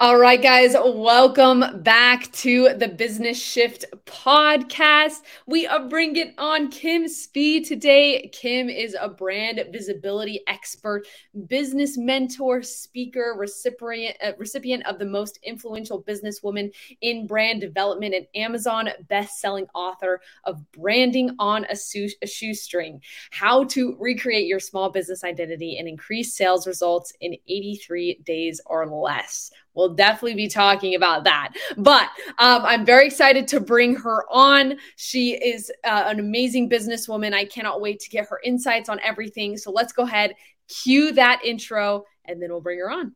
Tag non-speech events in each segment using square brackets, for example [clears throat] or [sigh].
All right, guys, welcome back to the Business Shift podcast. We are bringing on Kim Speed today. Kim is a brand visibility expert, business mentor, speaker, recipient, uh, recipient of the most influential businesswoman in brand development, and Amazon best-selling author of Branding on a, Shoe- a Shoestring: How to Recreate Your Small Business Identity and Increase Sales Results in 83 Days or Less we'll definitely be talking about that. But um, I'm very excited to bring her on. She is uh, an amazing businesswoman. I cannot wait to get her insights on everything. So let's go ahead, cue that intro, and then we'll bring her on.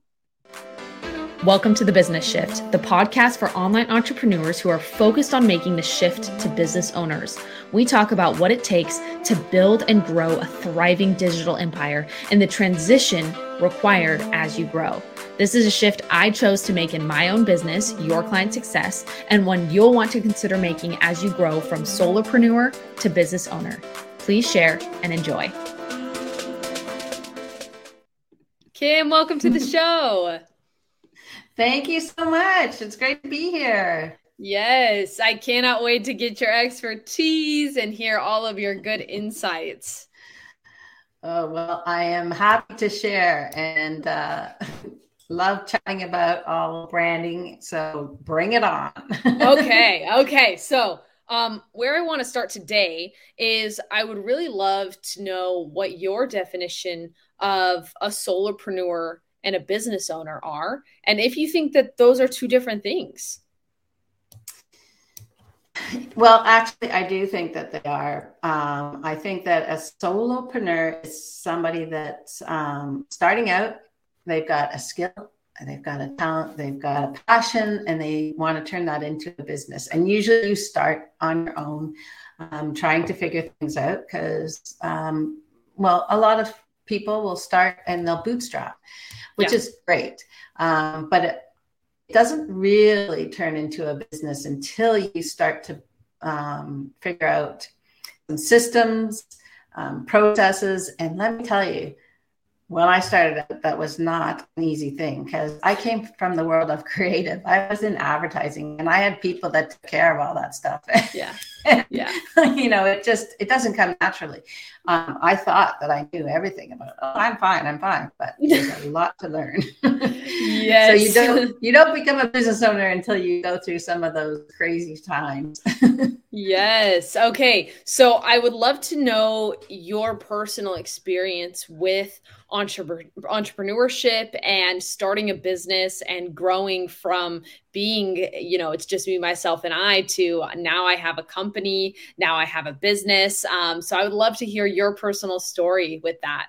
Welcome to the Business Shift, the podcast for online entrepreneurs who are focused on making the shift to business owners. We talk about what it takes to build and grow a thriving digital empire and the transition required as you grow. This is a shift I chose to make in my own business, Your Client Success, and one you'll want to consider making as you grow from solopreneur to business owner. Please share and enjoy. Kim, welcome to the [laughs] show. Thank you so much. It's great to be here. Yes, I cannot wait to get your expertise and hear all of your good insights. Oh, well, I am happy to share and uh, [laughs] love chatting about all branding. So bring it on. [laughs] okay. Okay. So, um, where I want to start today is I would really love to know what your definition of a solopreneur and a business owner are, and if you think that those are two different things. Well, actually, I do think that they are. Um, I think that a solopreneur is somebody that's um, starting out. They've got a skill, they've got a talent, they've got a passion, and they want to turn that into a business. And usually, you start on your own, um, trying to figure things out because, um, well, a lot of people will start and they'll bootstrap, which yeah. is great. Um, but it, doesn't really turn into a business until you start to um, figure out some systems, um, processes. And let me tell you, when I started that was not an easy thing because I came from the world of [laughs] creative. I was in advertising and I had people that took care of all that stuff. Yeah. Yeah. [laughs] you know, it just, it doesn't come naturally. Um, I thought that I knew everything about, oh, I'm fine, I'm fine, but [laughs] there's a lot to learn. yes. [laughs] So you don't, you don't become a business owner until you go through some of those crazy times. yes. Okay. So I would love to know your personal experience with entrepreneurship and starting a business and growing from being, you know, it's just me, myself, and I to now I have a company, now I have a business. Um, so I would love to hear your personal story with that.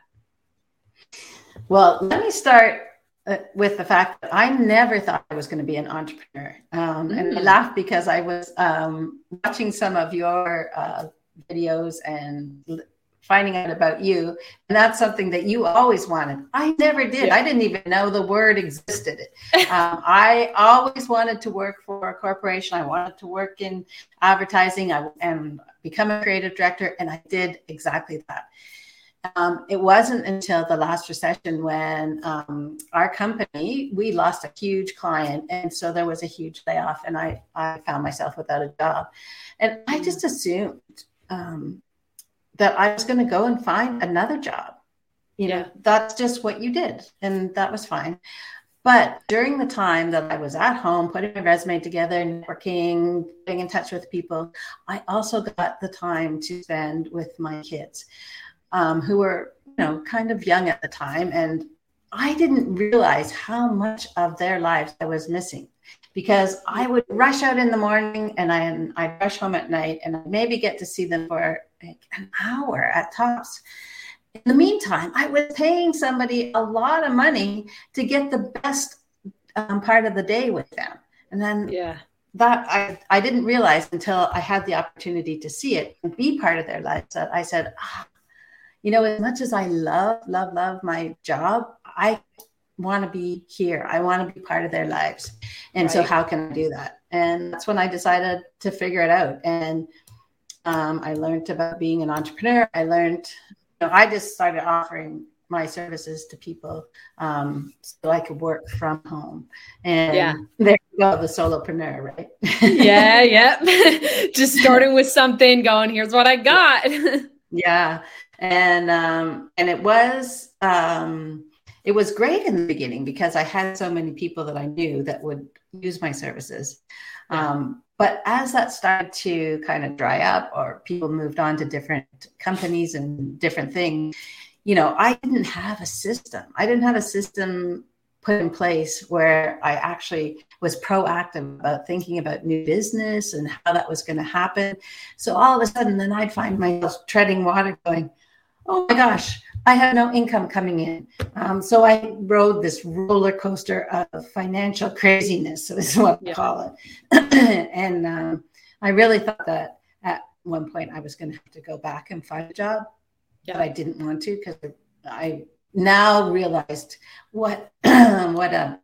Well, let me start uh, with the fact that I never thought I was going to be an entrepreneur. Um, mm. And I mm. laugh because I was um, watching some of your uh, videos and finding out about you. And that's something that you always wanted. I never did. Yeah. i didn't even know the word existed. Um, i always wanted to work for a corporation. I wanted to work in advertising. I, and become a creative director and i did exactly that. Um, it wasn't until the last recession when um, our company we lost a huge client and so there was a huge layoff and i, I found myself without a job. And i just assumed um, that I was going to go and find another job. You know, that's just what you did. And that was fine. But during the time that I was at home, putting my resume together, networking, getting in touch with people, I also got the time to spend with my kids um, who were, you know, kind of young at the time. And I didn't realize how much of their lives I was missing because I would rush out in the morning and I, I'd rush home at night and I'd maybe get to see them for like an hour at tops. In the meantime, I was paying somebody a lot of money to get the best um, part of the day with them. And then yeah. that I, I didn't realize until I had the opportunity to see it and be part of their lives that I said, ah, you know, as much as I love, love, love my job, I want to be here. I want to be part of their lives. And right. so how can I do that? And that's when I decided to figure it out. And um, I learned about being an entrepreneur. I learned, you know, I just started offering my services to people um, so I could work from home. And yeah. there you go, the solopreneur, right? yeah, [laughs] yeah. [laughs] Just starting with something, going, here's what I got. [laughs] yeah. And um, and it was um, it was great in the beginning because I had so many people that I knew that would use my services. Um, but as that started to kind of dry up or people moved on to different companies and different things, you know, I didn't have a system. I didn't have a system put in place where I actually was proactive about thinking about new business and how that was going to happen. So all of a sudden, then I'd find myself treading water going, oh my gosh, I have no income coming in. Um, so I rode this roller coaster of financial craziness, So this is what yeah. I call it. [clears throat] and um, I really thought that at one point I was going to have to go back and find a job, yeah. but I didn't want to because I now realized what [clears throat] what a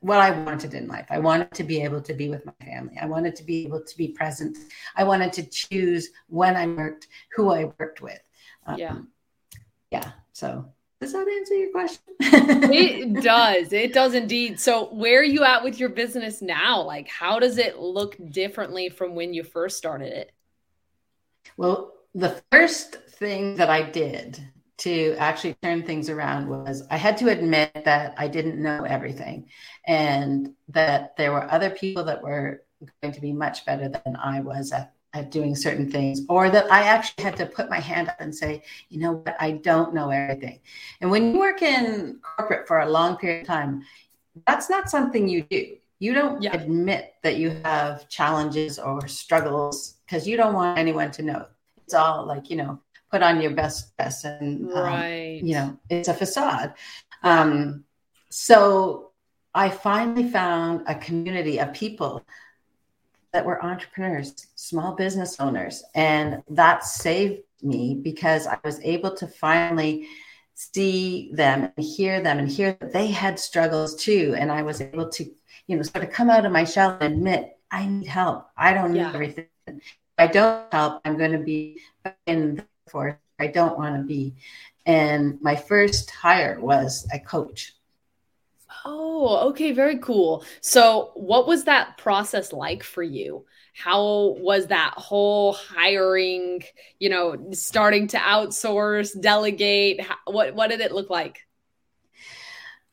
what I wanted in life. I wanted to be able to be with my family. I wanted to be able to be present. I wanted to choose when I worked, who I worked with. Um, yeah yeah. So does that answer your question? [laughs] it [laughs] does. It does indeed. So where are you at with your business now? Like how does it look differently from when you first started it? Well, the first thing that I did to actually turn things around was I had to admit that I didn't know everything and that there were other people that were going to be much better than I was at at doing certain things, or that I actually had to put my hand up and say, you know what, I don't know everything. And when you work in corporate for a long period of time, that's not something you do. You don't yeah. admit that you have challenges or struggles because you don't want anyone to know. It's all like, you know, put on your best best and um, right. you know, it's a facade. Um, so I finally found a community of people that were entrepreneurs, small business owners. And that saved me because I was able to finally see them and hear them and hear that they had struggles too. And I was able to, you know, sort of come out of my shell and admit, I need help. I don't yeah. everything. If I don't help, I'm going to be in the force I don't want to be. And my first hire was a coach. Oh, okay, very cool. So, what was that process like for you? How was that whole hiring, you know, starting to outsource, delegate? what what did it look like?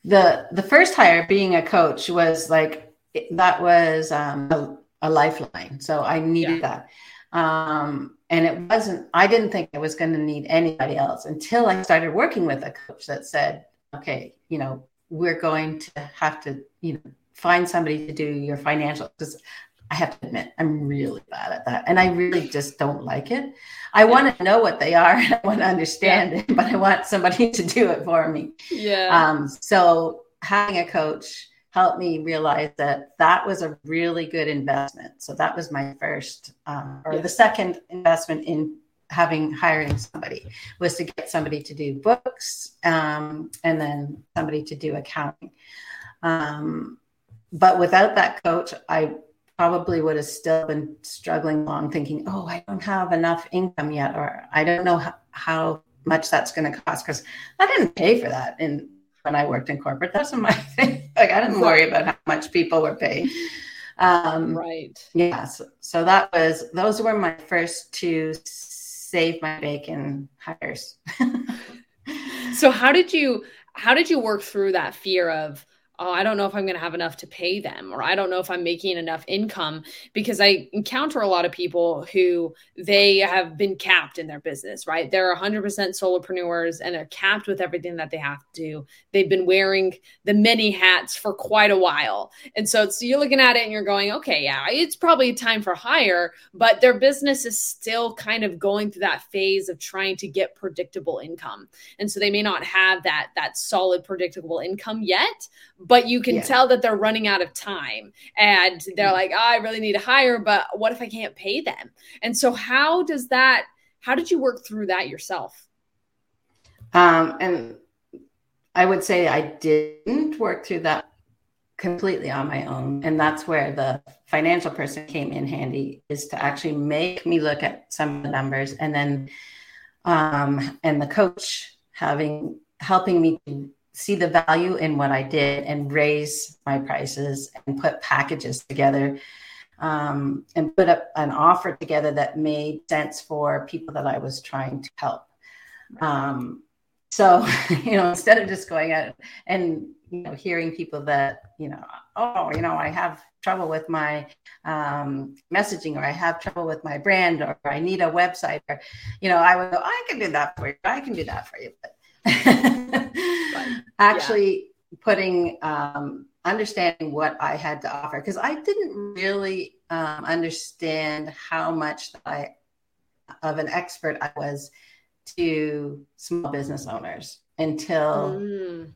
The the first hire being a coach was like that was um, a, a lifeline. So I needed yeah. that. Um, and it wasn't i didn't think i was going to need anybody else until i started working with a coach that said okay you know we're going to have to, you know, find somebody to do your financial because I have to admit, I'm really bad at that. And I really just don't like it. I yeah. want to know what they are. and [laughs] I want to understand yeah. it, but I want somebody to do it for me. Yeah. Um, so having a coach helped me realize that that was a really good investment. So that was my first, um, or yeah. the second investment in having hiring somebody was to get somebody to do books um, and then somebody to do accounting. Um, but without that coach i probably would have still been struggling along thinking oh i don't have enough income yet or i don't know how, how much that's going to cost because i didn't pay for that in when i worked in corporate. That's my [laughs] thing. Like i didn't worry about how much people were paying. Um, right. yeah so, so that was those were my first two save my bacon hires. [laughs] so how did you how did you work through that fear of oh, I don't know if I'm going to have enough to pay them, or I don't know if I'm making enough income because I encounter a lot of people who they have been capped in their business, right? They're 100% solopreneurs and they're capped with everything that they have to do. They've been wearing the many hats for quite a while. And so, so you're looking at it and you're going, okay, yeah, it's probably time for hire, but their business is still kind of going through that phase of trying to get predictable income. And so they may not have that that solid predictable income yet, but you can yeah. tell that they're running out of time and they're like, oh, I really need to hire, but what if I can't pay them? And so, how does that, how did you work through that yourself? Um, and I would say I didn't work through that completely on my own. And that's where the financial person came in handy is to actually make me look at some of the numbers and then, um, and the coach having helping me to see the value in what I did and raise my prices and put packages together um, and put up an offer together that made sense for people that I was trying to help. Um, so, [laughs] you know, instead of just going out and, you know, hearing people that, you know, oh, you know, I have trouble with my um, messaging or I have trouble with my brand or I need a website or, you know, I would go, I can do that for you. I can do that for you. But [laughs] actually yeah. putting, um, understanding what I had to offer because I didn't really um, understand how much I of an expert I was to small business owners until mm.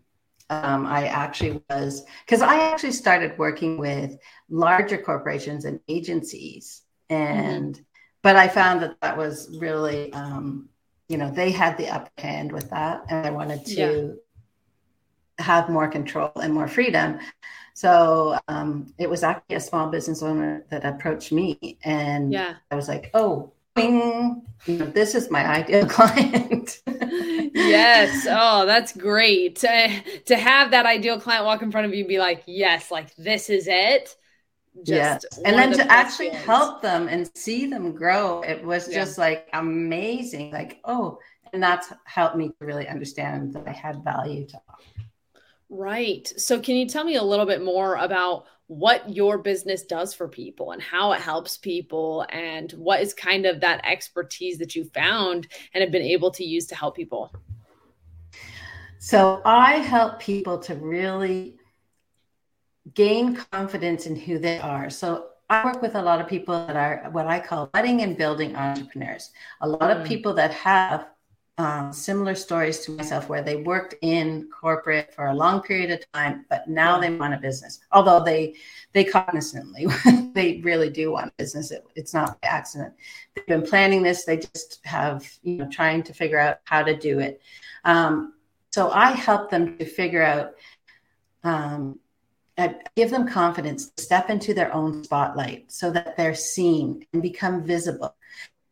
um, I actually was because I actually started working with larger corporations and agencies and mm. but I found that that was really um, you know they had the upper hand with that and I wanted to yeah have more control and more freedom. So um, it was actually a small business owner that approached me, and yeah. I was like, "Oh, bing, you know, this is my ideal [laughs] client." yes. Oh, that's great to to have that ideal client walk in front of you, and be like, "Yes, like this is it." Just yes. and then the to actually help them and see them grow it was yeah. just like amazing like oh and that's helped me to really understand that i had value to offer Right. So, can you tell me a little bit more about what your business does for people and how it helps people, and what is kind of that expertise that you found and have been able to use to help people? So, I help people to really gain confidence in who they are. So, I work with a lot of people that are what I call budding and building entrepreneurs. A lot mm. of people that have um, similar stories to myself where they worked in corporate for a long period of time, but now they want a business. Although they they cognizantly [laughs] they really do want a business. It, it's not by accident. They've been planning this. They just have you know trying to figure out how to do it. Um, so I help them to figure out. Um, I give them confidence to step into their own spotlight so that they're seen and become visible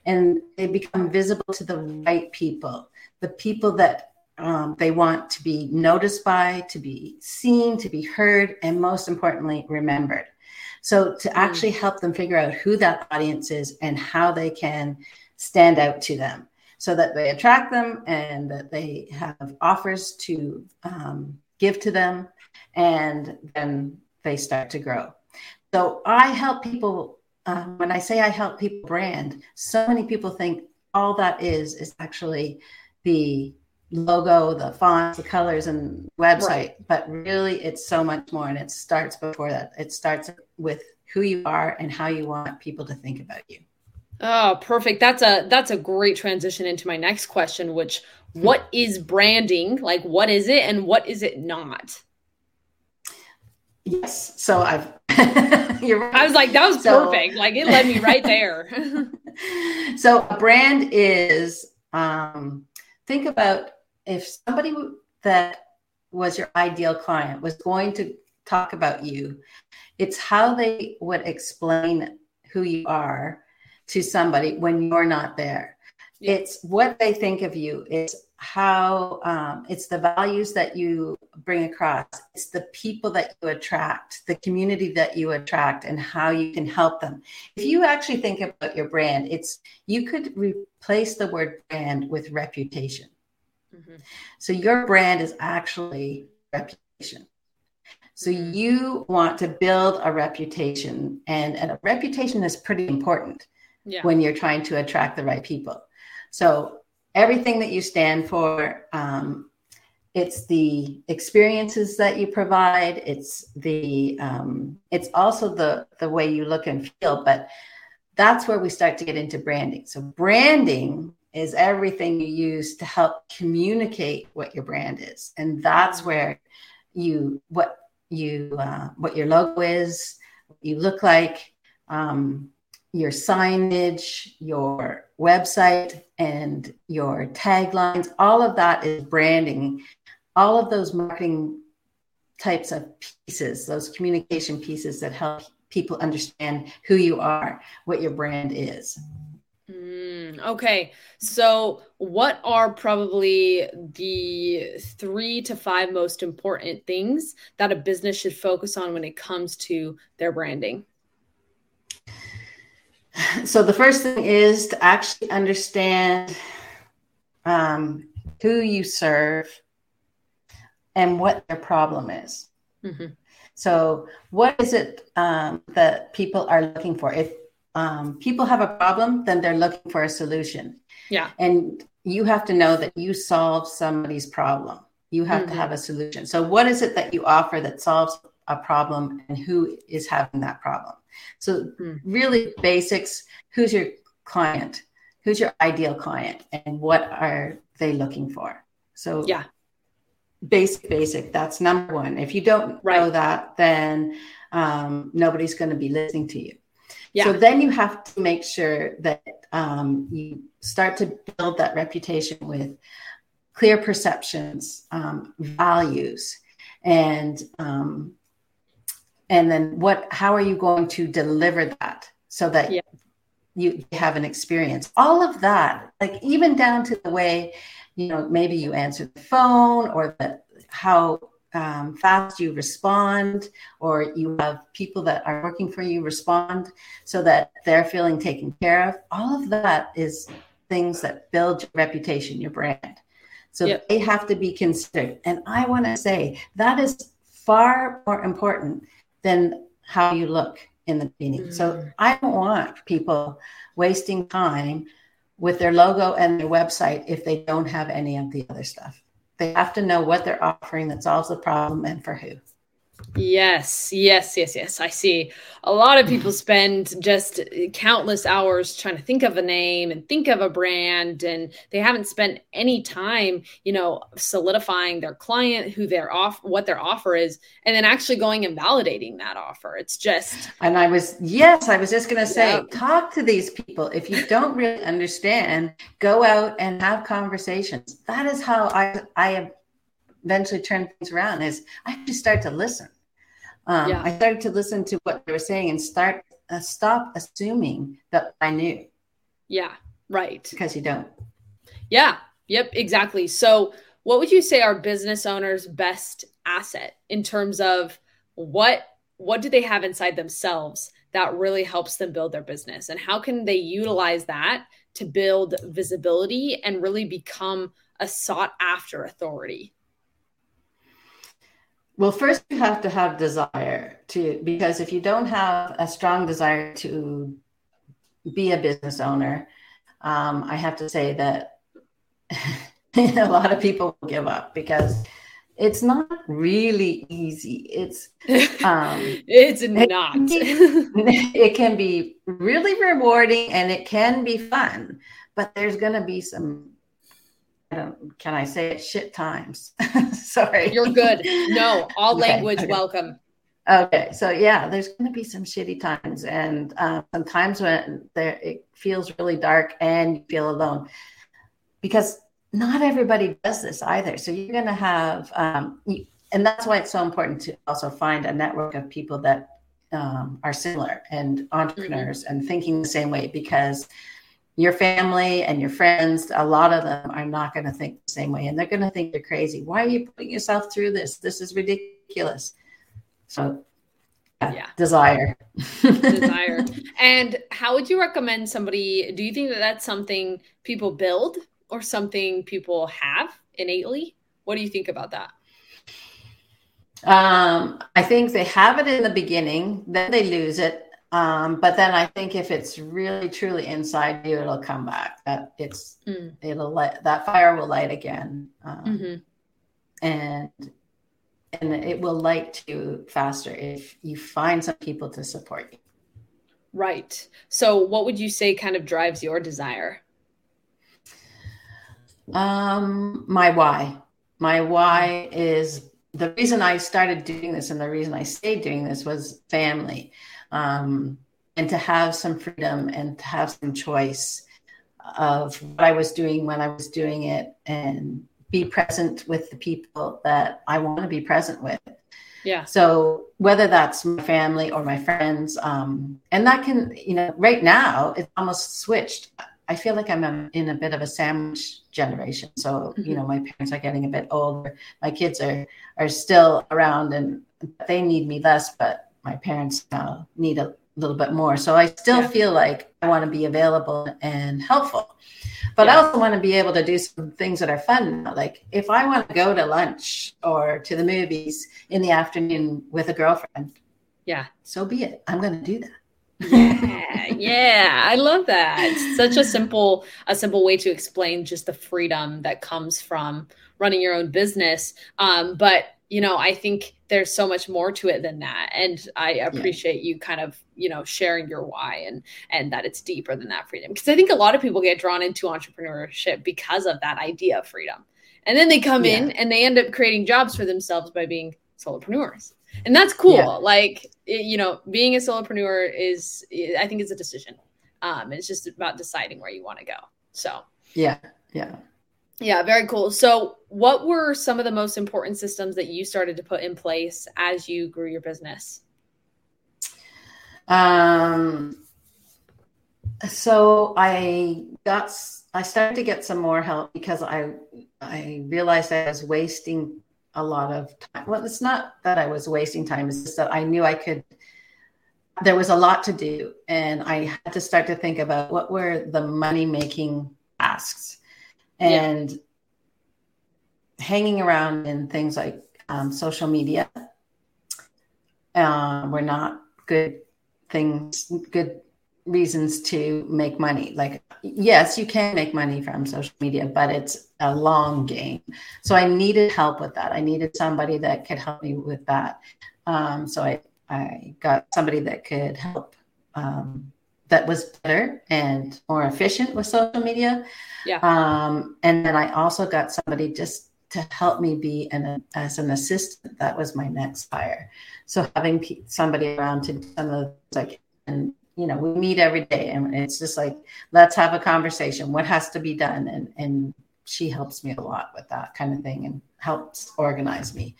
and they become visible to the right people, the people that um, they want to be noticed by, to be seen, to be heard, and most importantly, remembered. So, to hmm. actually help them figure out who that audience is and how they can stand out to them so that they attract them and that they have offers to um, give to them, and then they start to grow. So, I help people um, when I say I help people brand, so many people think all that is is actually the logo, the fonts, the colors, and website. Right. But really, it's so much more, and it starts before that. It starts with who you are and how you want people to think about you. Oh, perfect. That's a that's a great transition into my next question, which what is branding? Like what is it and what is it not? Yes. So I've [laughs] You're right. I was like, that was so, perfect. Like it led me right there. [laughs] [laughs] so a brand is um, think about if somebody that was your ideal client was going to talk about you, it's how they would explain who you are to somebody when you're not there. Yeah. It's what they think of you. It's how um, it's the values that you bring across it's the people that you attract the community that you attract and how you can help them if you actually think about your brand it's you could replace the word brand with reputation mm-hmm. so your brand is actually reputation so mm-hmm. you want to build a reputation and, and a reputation is pretty important yeah. when you're trying to attract the right people so everything that you stand for. Um, it's the experiences that you provide. It's the um, it's also the the way you look and feel. But that's where we start to get into branding. So branding is everything you use to help communicate what your brand is, and that's where you what you uh, what your logo is, what you look like. Um, your signage, your website, and your taglines, all of that is branding. All of those marketing types of pieces, those communication pieces that help people understand who you are, what your brand is. Mm okay. So, what are probably the three to five most important things that a business should focus on when it comes to their branding? So, the first thing is to actually understand um, who you serve and what their problem is. Mm-hmm. So, what is it um, that people are looking for? If um, people have a problem, then they're looking for a solution. Yeah. And you have to know that you solve somebody's problem. You have mm-hmm. to have a solution. So, what is it that you offer that solves a problem and who is having that problem? So, mm. really basics who's your client? Who's your ideal client? And what are they looking for? So, yeah. Basic, basic. That's number one. If you don't right. know that, then um, nobody's going to be listening to you. Yeah. So then you have to make sure that um, you start to build that reputation with clear perceptions, um, values, and um, and then what? How are you going to deliver that so that yeah. you have an experience? All of that, like even down to the way you know maybe you answer the phone or the how um, fast you respond, or you have people that are working for you respond so that they're feeling taken care of. All of that is things that build your reputation, your brand. So yep. they have to be considered. And I want to say that is far more important than how you look in the beginning. Mm-hmm. So mm. I don't want people wasting time with their logo and their website if they don't have any of the other stuff. They have to know what they're offering that solves the problem and for who. Yes, yes, yes, yes. I see. A lot of people mm-hmm. spend just countless hours trying to think of a name and think of a brand, and they haven't spent any time, you know, solidifying their client, who their off, what their offer is, and then actually going and validating that offer. It's just. And I was yes, I was just going to say, talk to these people. If you don't really understand, go out and have conversations. That is how I I eventually turn things around. Is I have to start to listen um, yeah. I started to listen to what they were saying and start uh, stop assuming that I knew. Yeah, right. Because you don't. Yeah. Yep. Exactly. So, what would you say are business owners' best asset in terms of what what do they have inside themselves that really helps them build their business, and how can they utilize that to build visibility and really become a sought after authority? Well, first you have to have desire to because if you don't have a strong desire to be a business owner, um, I have to say that [laughs] a lot of people give up because it's not really easy. It's [laughs] um, it's not. It, [laughs] it can be really rewarding and it can be fun, but there's going to be some can I say it? Shit times. [laughs] Sorry. You're good. No, all okay, language okay. welcome. Okay, so yeah, there's going to be some shitty times, and uh, sometimes when there it feels really dark and you feel alone, because not everybody does this either. So you're going to have, um, you, and that's why it's so important to also find a network of people that um, are similar and entrepreneurs mm-hmm. and thinking the same way, because your family and your friends, a lot of them are not going to think the same way and they're going to think you're crazy. Why are you putting yourself through this? This is ridiculous. So, yeah, yeah. desire. desire. [laughs] And how would you recommend somebody? Do you think that that's something people build or something people have innately? What do you think about that? Um, I think they have it in the beginning, then they lose it, um, but then I think if it's really truly inside you, it'll come back. That it's mm. it'll light that fire will light again, um, mm-hmm. and and it will light you faster if you find some people to support you. Right. So, what would you say kind of drives your desire? Um, my why. My why is the reason I started doing this, and the reason I stayed doing this was family um, and to have some freedom and to have some choice of what I was doing when I was doing it and be present with the people that I want to be present with. Yeah. So whether that's my family or my friends, um, and that can, you know, right now it's almost switched. I feel like I'm in a bit of a sandwich generation. So, mm-hmm. you know, my parents are getting a bit older. My kids are are still around and they need me less, but my parents now need a little bit more. So I still yeah. feel like I want to be available and helpful. But yeah. I also want to be able to do some things that are fun. Like if I want to go to lunch or to the movies in the afternoon with a girlfriend, yeah, so be it. I'm going to do that yeah, yeah, I love that. It's such a simple, a simple way to explain just the freedom that comes from running your own business. Um, but you know, I think there's so much more to it than that, and I appreciate yeah. you kind of you know sharing your why and and that it's deeper than that freedom. Because I think a lot of people get drawn into entrepreneurship because of that idea of freedom, and then they come yeah. in and they end up creating jobs for themselves by being solopreneurs. And that's cool. Yeah. like it, you know being a solopreneur is i think is a decision. Um it's just about deciding where you want to go. So yeah. Yeah yeah very cool so what were some of the most important systems that you started to put in place as you grew your business um so i got i started to get some more help because i i realized i was wasting a lot of time. Well, it's not that I was wasting time, it's just that I knew I could. There was a lot to do, and I had to start to think about what were the money making tasks. And yeah. hanging around in things like um, social media uh, were not good things, good reasons to make money. Like, yes, you can make money from social media, but it's a long game. So I needed help with that. I needed somebody that could help me with that. Um, so I, I got somebody that could help um, that was better and more efficient with social media. Yeah. Um, and then I also got somebody just to help me be an as an assistant. That was my next hire. So having somebody around to some of like and you know we meet every day and it's just like let's have a conversation what has to be done and and she helps me a lot with that kind of thing and helps organize me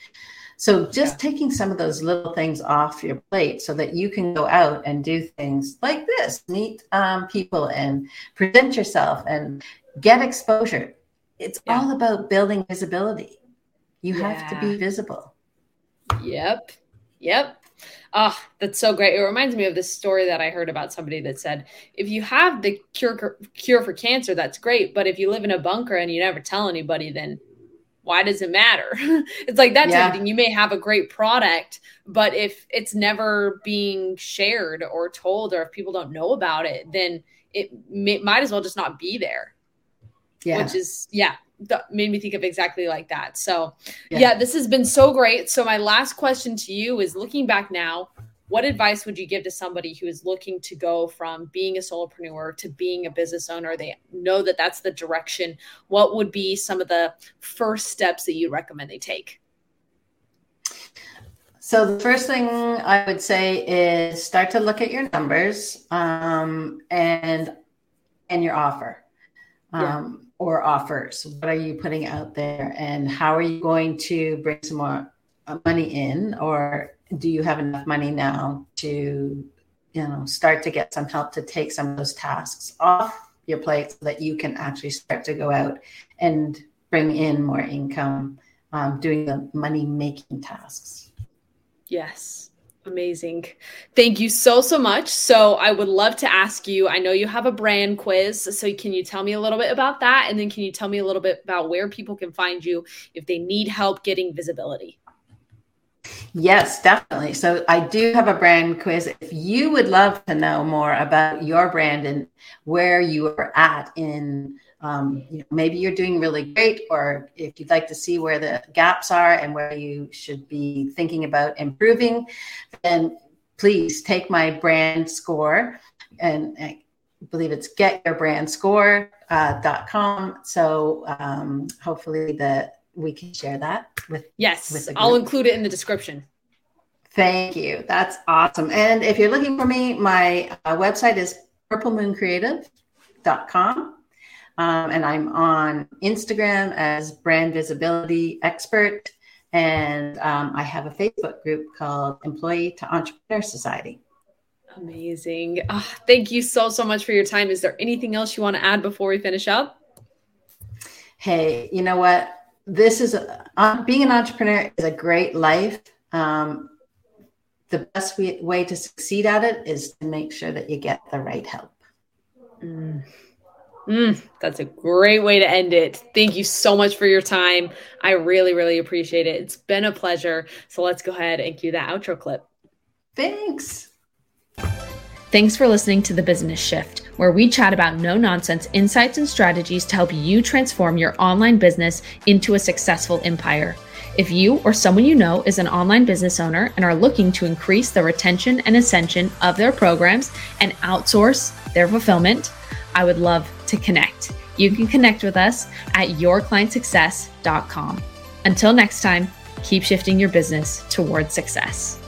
so just yeah. taking some of those little things off your plate so that you can go out and do things like this meet um, people and present yourself and get exposure it's yeah. all about building visibility you yeah. have to be visible yep yep Oh, that's so great. It reminds me of this story that I heard about somebody that said, if you have the cure cure for cancer, that's great. But if you live in a bunker and you never tell anybody, then why does it matter? [laughs] it's like that yeah. You may have a great product, but if it's never being shared or told, or if people don't know about it, then it may, might as well just not be there. Yeah. Which is, yeah, that made me think of exactly like that. So, yeah. yeah. this has been so great. So, my last question to you is looking back now, what advice would you give to somebody who is looking to go from being a solopreneur to being a business owner? They know that that's the direction. What would be some of the first steps that you recommend they take? So the first thing I would say is start to look at your numbers um, and and your offer. Um, or offers? What are you putting out there? And how are you going to bring some more money in? Or do you have enough money now to, you know, start to get some help to take some of those tasks off your plate so that you can actually start to go out and bring in more income um, doing the money making tasks? Yes. Amazing. Thank you so, so much. So, I would love to ask you I know you have a brand quiz. So, can you tell me a little bit about that? And then, can you tell me a little bit about where people can find you if they need help getting visibility? Yes, definitely. So, I do have a brand quiz. If you would love to know more about your brand and where you are at in um, you know, maybe you're doing really great, or if you'd like to see where the gaps are and where you should be thinking about improving, then please take my brand score. And I believe it's getyourbrandscore.com. Uh, so um, hopefully that we can share that with. Yes, with I'll include it in the description. Thank you. That's awesome. And if you're looking for me, my uh, website is purplemooncreative.com. Um, and I'm on Instagram as brand visibility expert. And um, I have a Facebook group called Employee to Entrepreneur Society. Amazing. Oh, thank you so, so much for your time. Is there anything else you want to add before we finish up? Hey, you know what? This is a, uh, being an entrepreneur is a great life. Um, the best way, way to succeed at it is to make sure that you get the right help. Mm. Mm, that's a great way to end it. Thank you so much for your time. I really, really appreciate it. It's been a pleasure. So let's go ahead and cue that outro clip. Thanks. Thanks for listening to The Business Shift, where we chat about no nonsense insights and strategies to help you transform your online business into a successful empire. If you or someone you know is an online business owner and are looking to increase the retention and ascension of their programs and outsource their fulfillment, I would love to connect. You can connect with us at yourclientsuccess.com. Until next time, keep shifting your business towards success.